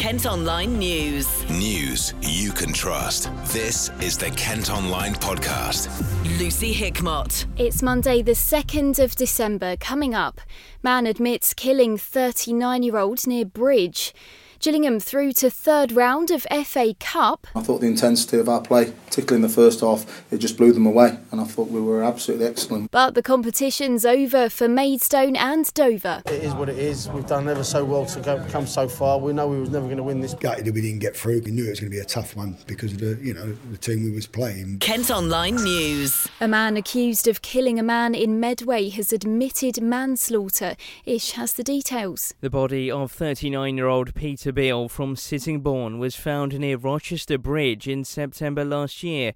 Kent Online News. News you can trust. This is the Kent Online Podcast. Lucy Hickmott. It's Monday, the 2nd of December. Coming up, man admits killing 39 year old near bridge. Gillingham through to third round of FA Cup. I thought the intensity of our play, particularly in the first half, it just blew them away, and I thought we were absolutely excellent. But the competition's over for Maidstone and Dover. It is what it is. We've done ever so well to go, come so far. We know we was never going to win this. Gutted that we didn't get through. We knew it was going to be a tough one because of the you know the team we was playing. Kent Online News. A man accused of killing a man in Medway has admitted manslaughter. Ish has the details. The body of 39 year old Peter Beale from Sittingbourne was found near Rochester Bridge in September last year.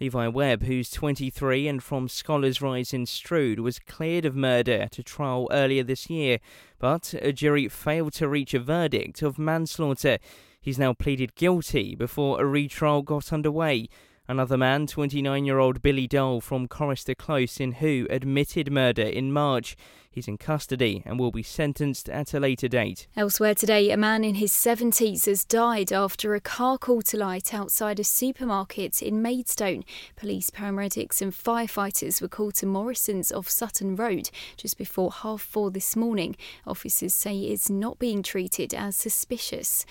Levi Webb, who's 23 and from Scholars Rise in Strood, was cleared of murder at a trial earlier this year, but a jury failed to reach a verdict of manslaughter. He's now pleaded guilty before a retrial got underway. Another man, 29 year old Billy Dole from Chorister Close in Hoo, admitted murder in March. He's in custody and will be sentenced at a later date. Elsewhere today, a man in his 70s has died after a car called to light outside a supermarket in Maidstone. Police, paramedics, and firefighters were called to Morrison's off Sutton Road just before half four this morning. Officers say it's not being treated as suspicious.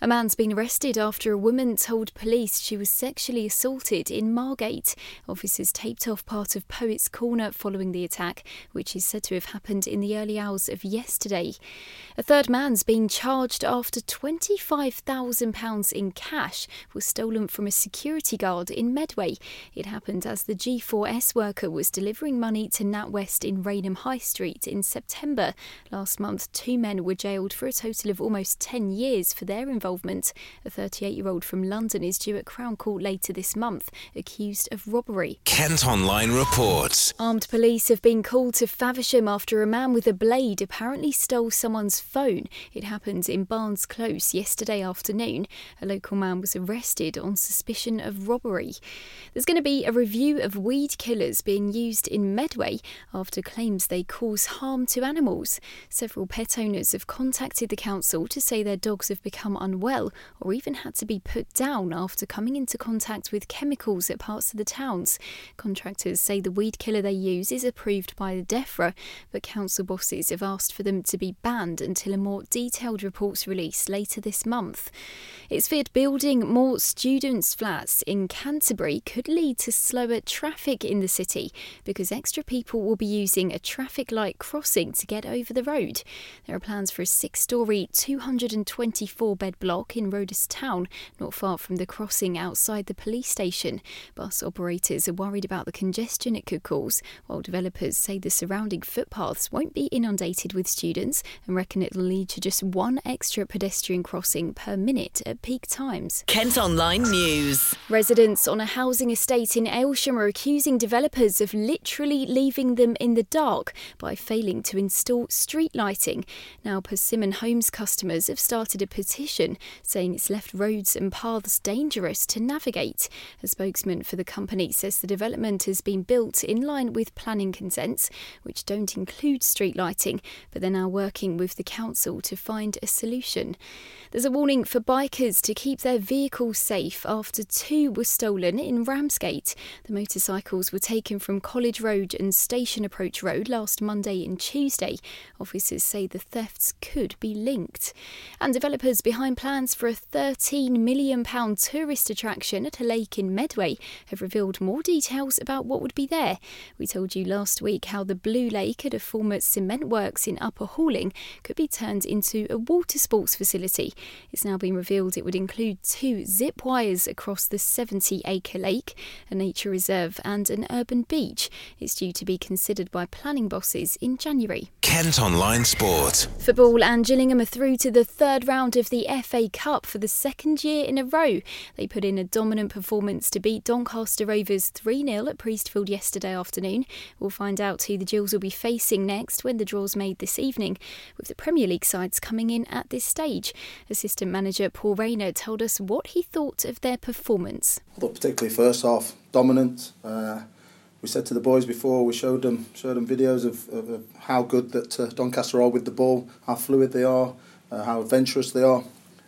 A man's been arrested after a woman told police she was sexually assaulted in Margate. Officers taped off part of Poets Corner following the attack, which is said to have happened happened in the early hours of yesterday. A third man's been charged after £25,000 in cash was stolen from a security guard in Medway. It happened as the G4S worker was delivering money to NatWest in Rainham High Street in September. Last month, two men were jailed for a total of almost 10 years for their involvement. A 38 year old from London is due at Crown Court later this month, accused of robbery. Kent Online reports. Armed police have been called to Faversham after after a man with a blade apparently stole someone's phone. It happened in Barnes Close yesterday afternoon. A local man was arrested on suspicion of robbery. There's going to be a review of weed killers being used in Medway after claims they cause harm to animals. Several pet owners have contacted the council to say their dogs have become unwell or even had to be put down after coming into contact with chemicals at parts of the towns. Contractors say the weed killer they use is approved by the DEFRA, but council bosses have asked for them to be banned until a more detailed report's released later this month. It's feared building more students' flats in Canterbury could lead to slower traffic in the city because extra people will be using a traffic light crossing to get over the road. There are plans for a six story, 224 bed block in Rhodaus Town, not far from the crossing outside the police station. Bus operators are worried about the congestion it could cause, while developers say the surrounding footpaths paths won't be inundated with students and reckon it'll lead to just one extra pedestrian crossing per minute at peak times. Kent Online News. Residents on a housing estate in Aylesham are accusing developers of literally leaving them in the dark by failing to install street lighting. Now, Persimmon Homes customers have started a petition saying it's left roads and paths dangerous to navigate. A spokesman for the company says the development has been built in line with planning consents, which don't include include street lighting, but they're now working with the council to find a solution. There's a warning for bikers to keep their vehicles safe after two were stolen in Ramsgate. The motorcycles were taken from College Road and Station Approach Road last Monday and Tuesday. Officers say the thefts could be linked. And developers behind plans for a £13 million tourist attraction at a lake in Medway have revealed more details about what would be there. We told you last week how the Blue Lake at a former cement works in Upper Halling could be turned into a water sports facility. It's now been revealed it would include two zip wires across the 70 acre lake, a nature reserve, and an urban beach. It's due to be considered by planning bosses in January. Kent Online Sport. Football and Gillingham are through to the third round of the FA Cup for the second year in a row. They put in a dominant performance to beat Doncaster Rovers 3 0 at Priestfield yesterday afternoon. We'll find out who the Gills will be facing next when the draw's made this evening, with the Premier League sides coming in at this stage. Assistant manager Paul Raynor told us what he thought of their performance. I thought particularly first half dominant. Uh, we said to the boys before we showed them showed them videos of, of, of how good that uh, Doncaster are with the ball, how fluid they are, uh, how adventurous they are.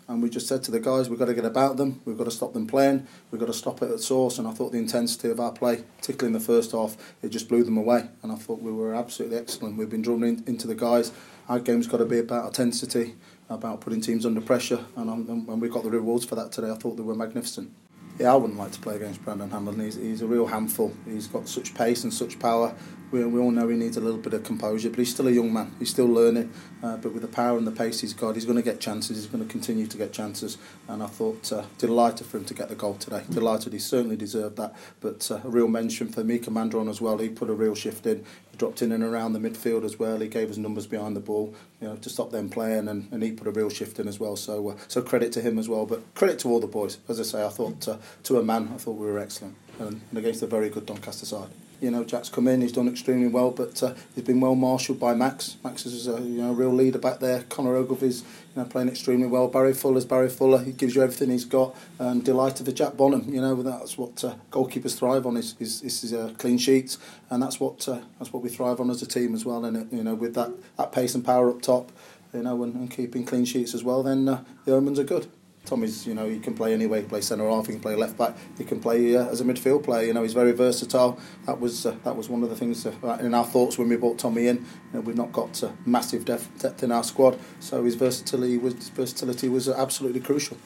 And we just said to the guys, we've got to get about them, we've got to stop them playing, we've got to stop it at source. And I thought the intensity of our play, particularly in the first half, it just blew them away. And I thought we were absolutely excellent. We've been drawn in, into the guys. Our game's got to be about intensity, about putting teams under pressure, and, and we got the rewards for that today. I thought they were magnificent. Yeah, I wouldn't like to play against Brandon Hanlan. He's, he's a real handful. He's got such pace and such power. We, we all know he needs a little bit of composure, but he's still a young man. He's still learning. Uh, but with the power and the pace he's got, he's going to get chances. He's going to continue to get chances. And I thought, uh, delighted for him to get the goal today. Delighted. He certainly deserved that. But uh, a real mention for Mikael Mandron as well. He put a real shift in. Dropped in and around the midfield as well. He gave us numbers behind the ball, you know, to stop them playing, and, and he put a real shift in as well. So, uh, so credit to him as well. But credit to all the boys. As I say, I thought uh, to a man, I thought we were excellent, and, and against a very good Doncaster side. You know, Jack's come in, he's done extremely well, but uh, he's been well marshalled by Max. Max is a you know, real leader back there. Connor Ogilvie's you know, playing extremely well. Barry Fuller's Barry Fuller. He gives you everything he's got. And delighted for Jack Bonham. You know, that's what uh, goalkeepers thrive on is is, is uh, clean sheets, and that's what uh, that's what we thrive on as a team as well. And you know, with that, that pace and power up top, you know, and, and keeping clean sheets as well, then uh, the omens are good. Tommy's, you know, he can play anyway. He can play centre half. He can play left back. He can play uh, as a midfield player. You know, he's very versatile. That was uh, that was one of the things uh, in our thoughts when we brought Tommy in. You know, we've not got uh, massive depth, depth in our squad, so his versatility was versatility was absolutely crucial.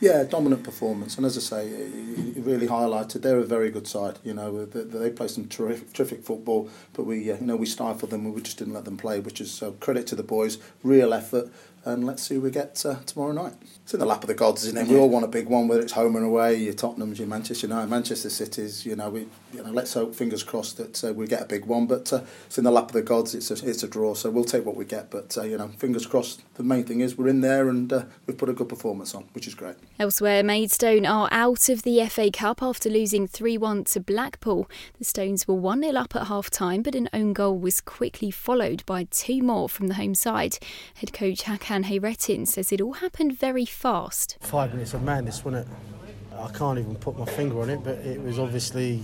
Yeah, dominant performance, and as I say, he really highlighted they're a very good side. You know, they, they play some terrific, terrific football, but we, uh, you know, we stifled them. We just didn't let them play, which is credit to the boys. Real effort, and let's see who we get uh, tomorrow night. It's in the lap of the gods, isn't it? We all want a big one, whether it's home and away, your Tottenham's, your Manchester United, Manchester City's. You know, we, you know, let's hope, fingers crossed, that uh, we get a big one. But uh, it's in the lap of the gods. It's a, it's a draw, so we'll take what we get. But uh, you know, fingers crossed. The main thing is we're in there and uh, we've put a good performance on, which is great. Elsewhere, Maidstone are out of the FA Cup after losing 3 1 to Blackpool. The Stones were 1 0 up at half time, but an own goal was quickly followed by two more from the home side. Head coach Hakan Hayrettin says it all happened very fast. Five minutes of madness, wasn't it? I can't even put my finger on it, but it was obviously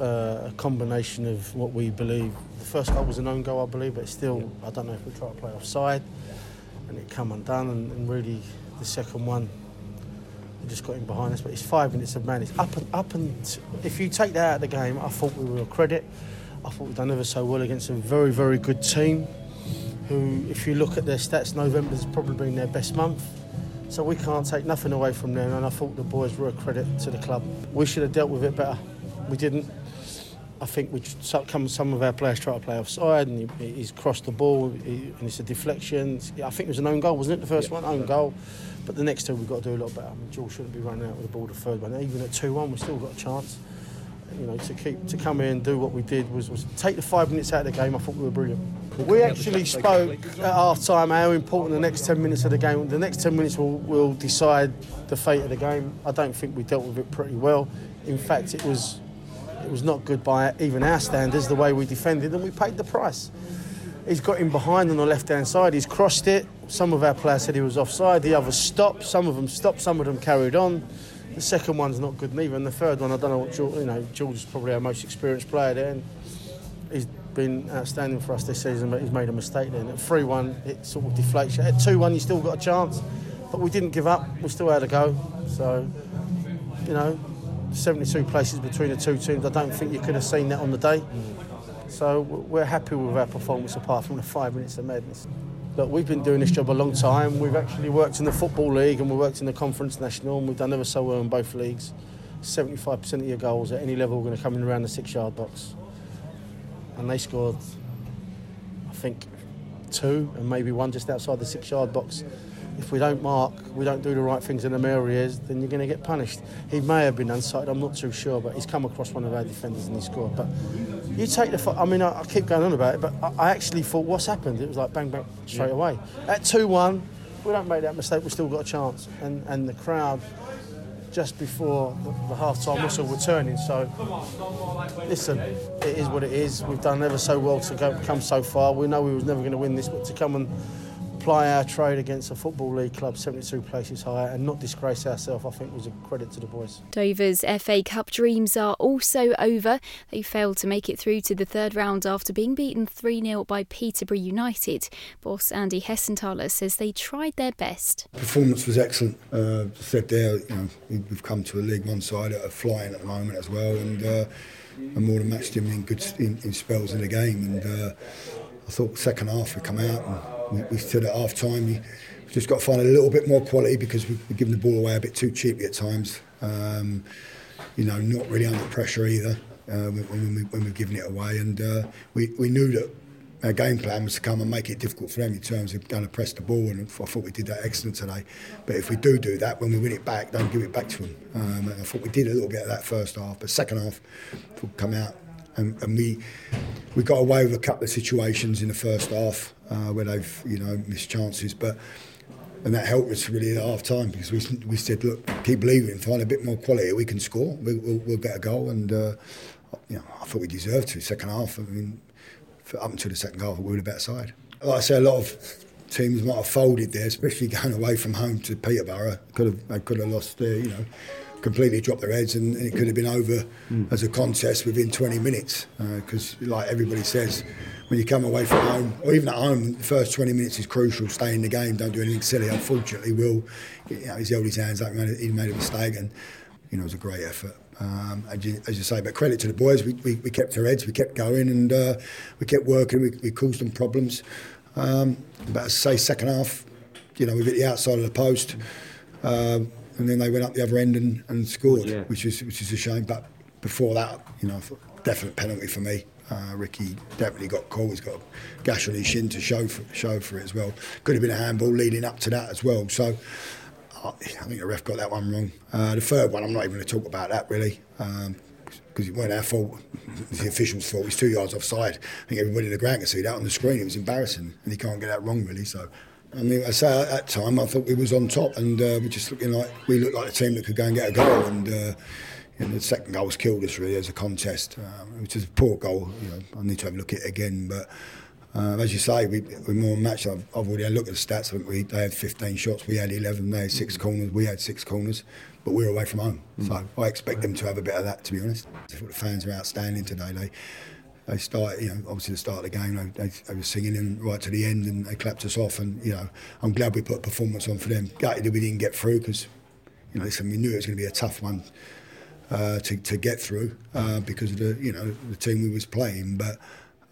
uh, a combination of what we believe. The first goal was an own goal, I believe, but still, I don't know if we try to play offside and it come undone, and, and really the second one it just got in behind us. But it's five minutes of madness. Up and up and if you take that out of the game, I thought we were a credit. I thought we'd done ever so well against a very, very good team who, if you look at their stats, November's probably been their best month. So we can't take nothing away from them, and I thought the boys were a credit to the club. We should have dealt with it better. We didn't. I think we come. some of our players try to play offside, and he, he's crossed the ball, he, and it's a deflection. I think it was an own goal, wasn't it? The first yeah. one, own goal. But the next two we've got to do a lot better. I mean, George shouldn't be running out with the ball the third one. Even at two-one, we've still got a chance you know, to keep to come in and do what we did was, was take the five minutes out of the game. I thought we were brilliant. We actually spoke at half time how important the next 10 minutes of the game the next 10 minutes will, will decide the fate of the game. I don't think we dealt with it pretty well. In fact, it was it was not good by even our standards the way we defended and we paid the price. He's got him behind on the left hand side, he's crossed it. Some of our players said he was offside, the others stopped, some of them stopped, some of them carried on. The second one's not good neither, and the third one, I don't know what George, you know. George is probably our most experienced player there, and he's been outstanding for us this season, but he's made a mistake there. At three-one, it sort of deflates you. At two-one, you still got a chance, but we didn't give up. We still had a go. So, you know, 72 places between the two teams. I don't think you could have seen that on the day. So we're happy with our performance apart from the five minutes of madness. Look, we've been doing this job a long time. We've actually worked in the Football League and we worked in the Conference National and we've done ever so well in both leagues. 75% of your goals at any level are going to come in around the six yard box. And they scored, I think, two and maybe one just outside the six yard box if we don't mark, we don't do the right things in them areas, then you're going to get punished. He may have been unsighted, I'm not too sure, but he's come across one of our defenders and he scored. But you take the, I mean, I, I keep going on about it, but I, I, actually thought, what's happened? It was like bang, bang, straight yeah. away. At 2 1, we don't make that mistake, we've still got a chance. And, and the crowd, just before the, half-time whistle were turning. So, listen, it is what it is. We've done ever so well to go, come so far. We know we was never going to win this, but to come and ply our trade against a football league club 72 places higher and not disgrace ourselves, I think was a credit to the boys. Dover's FA Cup dreams are also over. They failed to make it through to the third round after being beaten 3 0 by Peterborough United. Boss Andy Hessenthaler says they tried their best. Performance was excellent. Uh, said there, you know, we've come to a League One side that are flying at the moment as well, and uh, and more than matched him in good in, in spells in the game. And uh, I thought second half we come out and we, said at half time, we just got to find a little bit more quality because we, we're giving the ball away a bit too cheaply at times. Um, you know, not really under pressure either uh, when, we, when we're giving it away. And uh, we, we knew that our game plan was to come and make it difficult for them in terms of going to press the ball, and I thought we did that excellent today. But if we do do that, when we win it back, don't give it back to them. Um, and I thought we did a little bit of that first half, but second half, we'll come out and, and we we got away with a couple of situations in the first half uh, where they've you know missed chances, but and that helped us really at half time because we, we said, look, keep believing, find a bit more quality, we can score, we, will we'll get a goal, and uh, you know I thought we deserved to. Second half, I mean, up until the second half, we were the better side. Like I say, a lot of teams might have folded there, especially going away from home to Peterborough. Could have they could have lost there, you know completely dropped their heads and, it could have been over mm. as a contest within 20 minutes. Because, uh, like everybody says, when you come away from home, or even at home, the first 20 minutes is crucial. Stay in the game, don't do anything silly. Unfortunately, Will, you know, he's held his hands up, he made a mistake, and you know, it was a great effort. Um, as, you, as, you, say, but credit to the boys, we, we, we kept our heads, we kept going, and uh, we kept working. We, we caused them problems. Um, but as I say, second half, you know, we hit the outside of the post. Uh, and then they went up the other end and, and scored, yeah. which is which is a shame. But before that, you know, definite penalty for me. Uh, Ricky definitely got caught. He's got a gash on his shin to show for, show for it as well. Could have been a handball leading up to that as well. So uh, I think the ref got that one wrong. Uh, the third one, I'm not even going to talk about that really. Um, because it weren't our fault, it was the official's fault. He's two yards offside. I think everybody in the ground can see that on the screen. It was embarrassing, and he can't get that wrong, really. So I mean, I say at that time I thought we was on top, and uh, we just looking like we looked like a team that could go and get a goal. And, uh, the second goal was killed us really as a contest, um, which is a poor goal. You know, I need to have a look at it again, but. Uh, as you say, we, we're more matched. I've, I've already had a look at the stats. We, they had 15 shots, we had 11. They had six corners, we had six corners, but we we're away from home. Mm. So I expect them to have a bit of that, to be honest. I thought the fans are outstanding today. They they started, you know, obviously the start of the game, they, they, they were singing in right to the end and they clapped us off. And, you know, I'm glad we put a performance on for them. Gutted that we didn't get through because, you know, listen, we knew it was going to be a tough one uh, to, to get through uh, because of the, you know, the team we was playing. But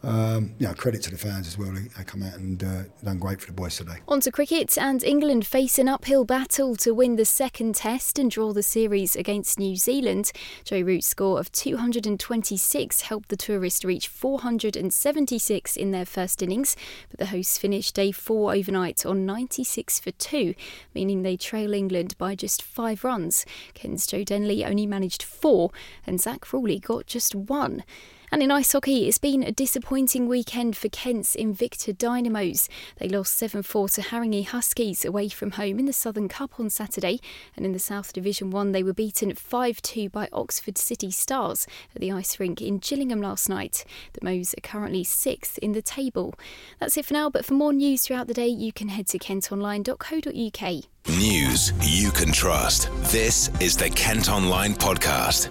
um, yeah, credit to the fans as well. They, come out and uh, done great for the boys today. On to cricket, and England face an uphill battle to win the second test and draw the series against New Zealand. Joe Root's score of 226 helped the tourists reach 476 in their first innings, but the hosts finished day four overnight on 96 for two, meaning they trail England by just five runs. Kent's Joe Denley only managed four, and Zak Crawley got just one. And in ice hockey, it's been a disappointing weekend for Kent's Invicta Dynamos. They lost 7 4 to Haringey Huskies away from home in the Southern Cup on Saturday, and in the South Division 1, they were beaten 5 2 by Oxford City Stars at the ice rink in Gillingham last night. The Moes are currently sixth in the table. That's it for now, but for more news throughout the day, you can head to kentonline.co.uk. News you can trust. This is the Kent Online Podcast.